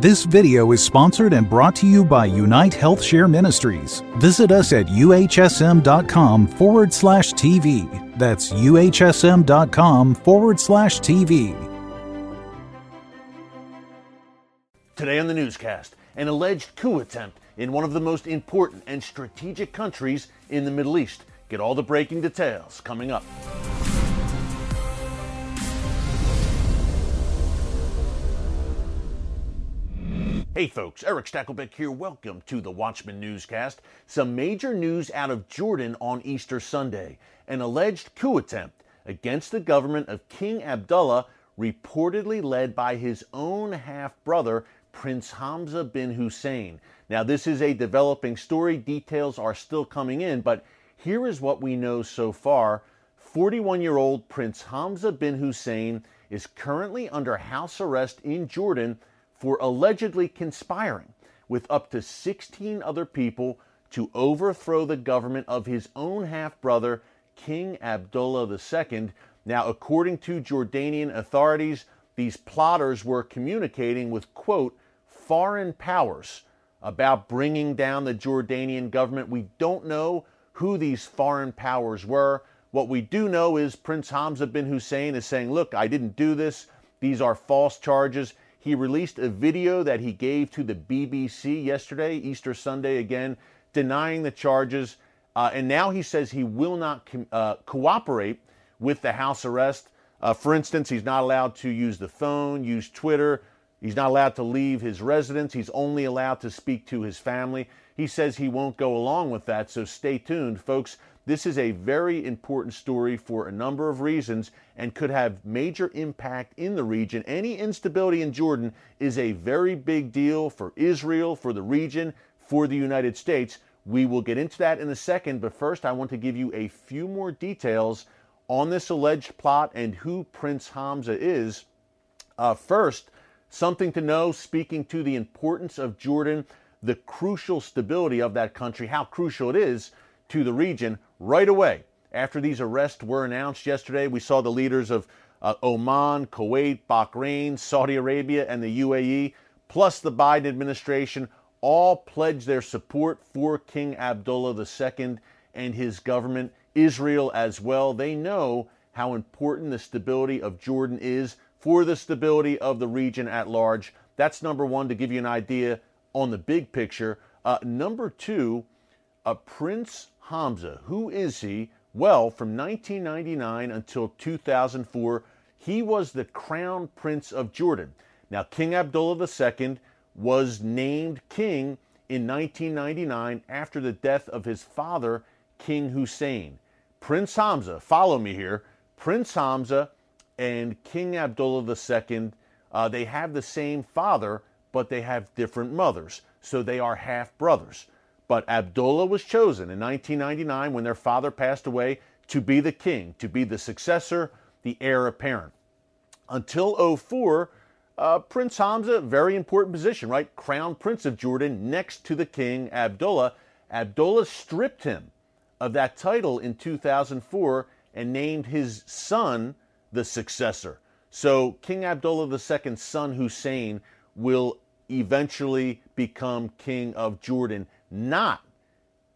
This video is sponsored and brought to you by Unite Health Share Ministries. Visit us at uhsm.com forward slash TV. That's uhsm.com forward slash TV. Today on the newscast, an alleged coup attempt in one of the most important and strategic countries in the Middle East. Get all the breaking details coming up. Hey folks, Erick Stakelbeck here. Welcome to the Watchman Newscast. Some major news out of Jordan on Easter Sunday. An alleged coup attempt against the government of King Abdullah, reportedly led by his own half brother, Prince Hamza bin Hussein. Now, this is a developing story. Details are still coming in, but here is what we know so far. 41 year old Prince Hamza bin Hussein is currently under house arrest in Jordan for allegedly conspiring with up to 16 other people to overthrow the government of his own half brother, King Abdullah II. Now, according to Jordanian authorities, these plotters were communicating with, quote, foreign powers about bringing down the Jordanian government. We don't know who these foreign powers were. What we do know is Prince Hamza bin Hussein is saying, look, I didn't do this. These are false charges. He released a video that he gave to the BBC yesterday, Easter Sunday again, denying the charges. Uh, and now he says he will not uh, cooperate with the house arrest. Uh, for instance, he's not allowed to use the phone, use Twitter. He's not allowed to leave his residence. He's only allowed to speak to his family. He says he won't go along with that, so stay tuned, folks. This is a very important story for a number of reasons and could have major impact in the region. Any instability in Jordan is a very big deal for Israel, for the region, for the United States. We will get into that in a second, but first I want to give you a few more details on this alleged plot and who Prince Hamza is. Uh, first, something to know speaking to the importance of Jordan, the crucial stability of that country, how crucial it is to the region right away. After these arrests were announced yesterday, we saw the leaders of uh, Oman, Kuwait, Bahrain, Saudi Arabia, and the UAE, plus the Biden administration, all pledged their support for King Abdullah II and his government, Israel as well. They know how important the stability of Jordan is for the stability of the region at large. That's number one to give you an idea on the big picture. Uh, number two, uh, Prince Hamza. Who is he? Well, from 1999 until 2004, he was the crown prince of Jordan. Now, King Abdullah II was named king in 1999 after the death of his father, King Hussein. Prince Hamza, follow me here, Prince Hamza and King Abdullah II, uh, they have the same father, but they have different mothers. So they are half brothers. But Abdullah was chosen in 1999 when their father passed away to be the king, to be the successor, the heir apparent. Until 04, uh, Prince Hamza, very important position, right? Crown Prince of Jordan next to the king, Abdullah. Abdullah stripped him of that title in 2004 and named his son the successor. So King Abdullah II's son Hussein will eventually become king of Jordan not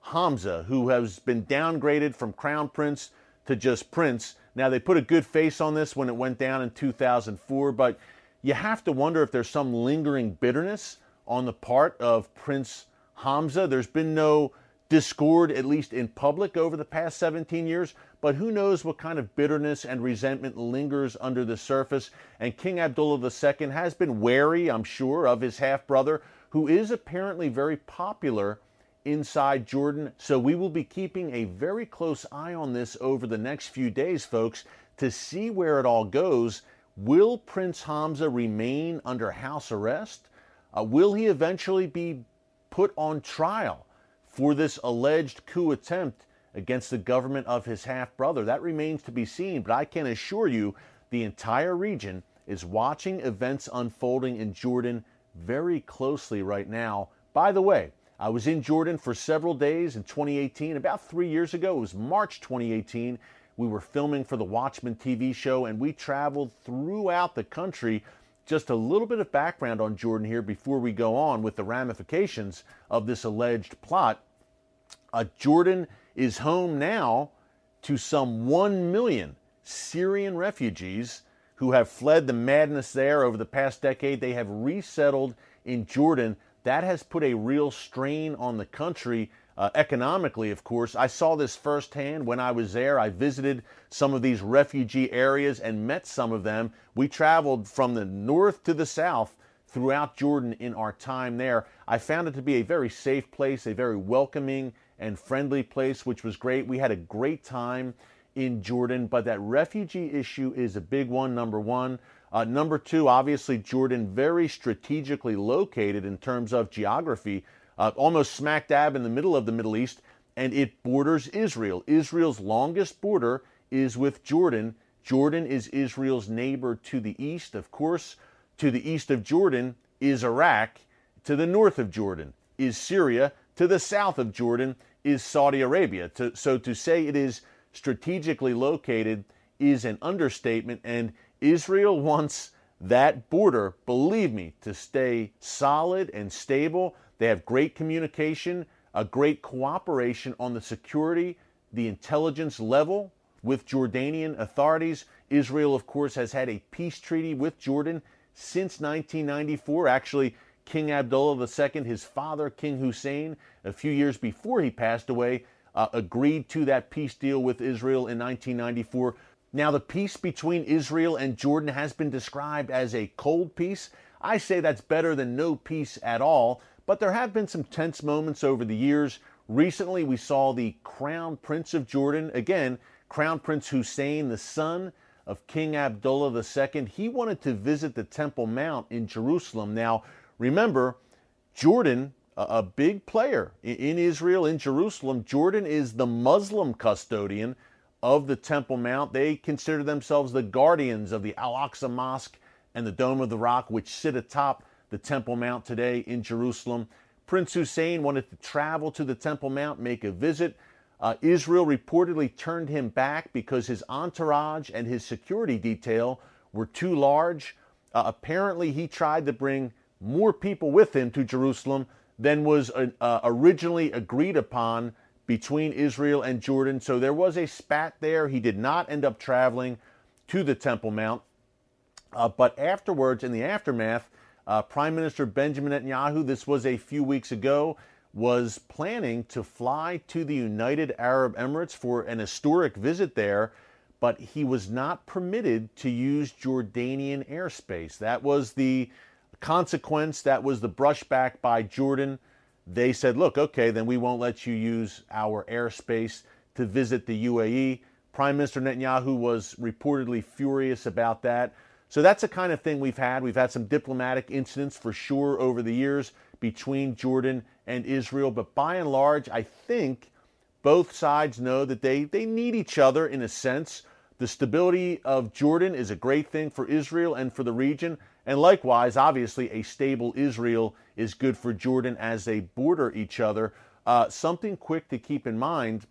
Hamza, who has been downgraded from crown prince to just prince. Now, they put a good face on this when it went down in 2004, but you have to wonder if there's some lingering bitterness on the part of Prince Hamza. There's been no discord, at least in public, over the past 17 years, but who knows what kind of bitterness and resentment lingers under the surface. And King Abdullah II has been wary, I'm sure, of his half brother, who is apparently very popular inside Jordan. So we will be keeping a very close eye on this over the next few days, folks, to see where it all goes. Will Prince Hamza remain under house arrest? Uh, will he eventually be put on trial for this alleged coup attempt against the government of his half brother? That remains to be seen, but I can assure you the entire region is watching events unfolding in Jordan very closely right now. By the way, I was in Jordan for several days in 2018. About three years ago, it was March 2018. We were filming for the Watchman TV show and we traveled throughout the country just a little bit of background on Jordan here before we go on with the ramifications of this alleged plot. Uh, Jordan is home now to some 1 million Syrian refugees who have fled the madness there over the past decade. They have resettled in Jordan. That has put a real strain on the country. Uh, economically, of course. I saw this firsthand when I was there. I visited some of these refugee areas and met some of them. We traveled from the north to the south throughout Jordan in our time there. I found it to be a very safe place, a very welcoming and friendly place, which was great. We had a great time in Jordan, but that refugee issue is a big one, number one. Uh, number two, obviously, Jordan very strategically located in terms of geography uh, almost smack dab in the middle of the Middle East, and it borders Israel. Israel's longest border is with Jordan. Jordan is Israel's neighbor to the east, of course. To the east of Jordan is Iraq. To the north of Jordan is Syria. To the south of Jordan is Saudi Arabia. To, so to say it is strategically located is an understatement, and Israel wants that border, believe me, to stay solid and stable. They have great communication, a great cooperation on the security, the intelligence level with Jordanian authorities. Israel, of course, has had a peace treaty with Jordan since 1994. Actually, King Abdullah II, his father, King Hussein, a few years before he passed away, uh, agreed to that peace deal with Israel in 1994. Now, the peace between Israel and Jordan has been described as a cold peace. I say that's better than no peace at all but there have been some tense moments over the years. Recently, we saw the Crown Prince of Jordan, again, Crown Prince Hussein, the son of King Abdullah II. He wanted to visit the Temple Mount in Jerusalem. Now, remember, Jordan, a big player in Israel, in Jerusalem, Jordan is the Muslim custodian of the Temple Mount. They consider themselves the guardians of the Al Aqsa Mosque and the Dome of the Rock, which sit atop the Temple Mount today in Jerusalem. Prince Hussein wanted to travel to the Temple Mount, make a visit. Uh, Israel reportedly turned him back because his entourage and his security detail were too large. Uh, apparently, he tried to bring more people with him to Jerusalem than was uh, uh originally agreed upon between Israel and Jordan. So there was a spat there. He did not end up traveling to the Temple Mount. Uh, but afterwards, in the aftermath, uh, Prime Minister Benjamin Netanyahu, this was a few weeks ago, was planning to fly to the United Arab Emirates for an historic visit there, but he was not permitted to use Jordanian airspace. That was the consequence, that was the brushback by Jordan. They said, look, okay, then we won't let you use our airspace to visit the UAE. Prime Minister Netanyahu was reportedly furious about that. So that's the kind of thing we've had. We've had some diplomatic incidents for sure over the years between Jordan and Israel, but by and large, I think both sides know that they, they need each other in a sense. The stability of Jordan is a great thing for Israel and for the region. And likewise, obviously, a stable Israel is good for Jordan as they border each other. Uh, something quick to keep in mind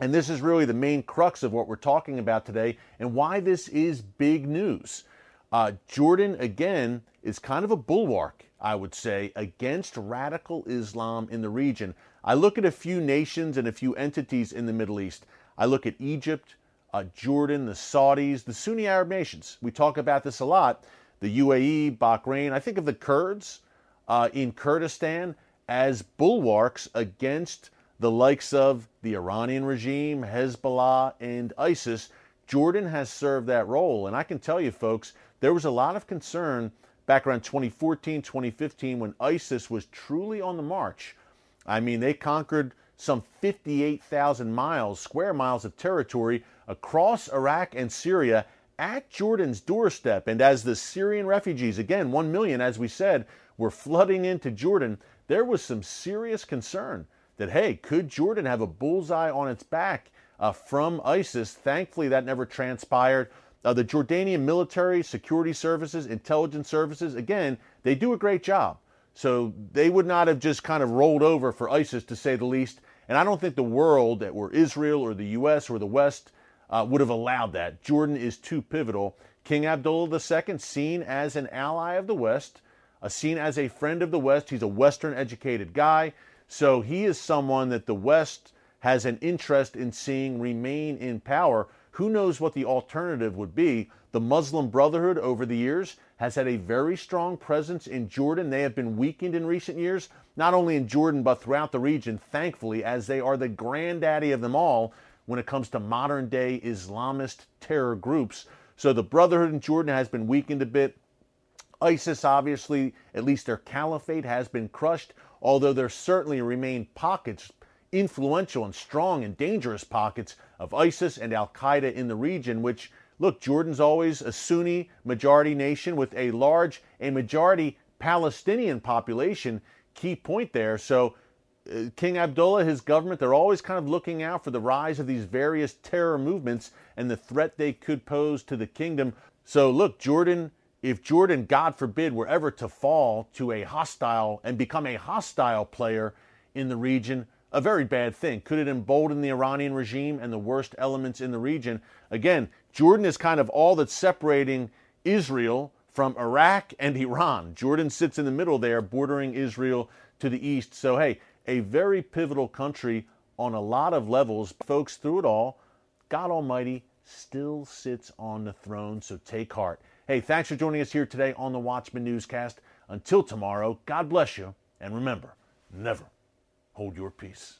and this is really the main crux of what we're talking about today and why this is big news. Uh, Jordan, again, is kind of a bulwark, I would say, against radical Islam in the region. I look at a few nations and a few entities in the Middle East. I look at Egypt, uh, Jordan, the Saudis, the Sunni Arab nations. We talk about this a lot. The UAE, Bahrain. I think of the Kurds uh, in Kurdistan as bulwarks against the likes of the Iranian regime, Hezbollah, and ISIS, Jordan has served that role. And I can tell you, folks, there was a lot of concern back around 2014, 2015 when ISIS was truly on the march. I mean, they conquered some 58,000 miles, square miles of territory across Iraq and Syria at Jordan's doorstep. And as the Syrian refugees, again, 1 million, as we said, were flooding into Jordan, there was some serious concern that, hey, could Jordan have a bullseye on its back uh, from ISIS? Thankfully, that never transpired. Uh, the Jordanian military, security services, intelligence services, again, they do a great job. So they would not have just kind of rolled over for ISIS, to say the least. And I don't think the world, or Israel or the U.S. or the West, uh, would have allowed that. Jordan is too pivotal. King Abdullah II, seen as an ally of the West, uh, seen as a friend of the West. He's a Western educated guy. So he is someone that the West has an interest in seeing remain in power. Who knows what the alternative would be? The Muslim Brotherhood over the years has had a very strong presence in Jordan. They have been weakened in recent years, not only in Jordan, but throughout the region, thankfully, as they are the granddaddy of them all when it comes to modern day Islamist terror groups. So the Brotherhood in Jordan has been weakened a bit. ISIS, obviously, at least their caliphate has been crushed, although there certainly remain pockets, influential and strong and dangerous pockets of ISIS and Al Qaeda in the region, which, look, Jordan's always a Sunni majority nation with a large, a majority Palestinian population. Key point there. So Uh, King Abdullah, his government, they're always kind of looking out for the rise of these various terror movements and the threat they could pose to the kingdom. So, look, Jordan, if Jordan, God forbid, were ever to fall to a hostile and become a hostile player in the region, a very bad thing. Could it embolden the Iranian regime and the worst elements in the region? Again, Jordan is kind of all that's separating Israel from Iraq and Iran. Jordan sits in the middle there, bordering Israel to the east. So, hey, a very pivotal country on a lot of levels. Folks, through it all, God Almighty still sits on the throne, so take heart. Hey, thanks for joining us here today on the Watchman Newscast. Until tomorrow, God bless you, and remember, never hold your peace.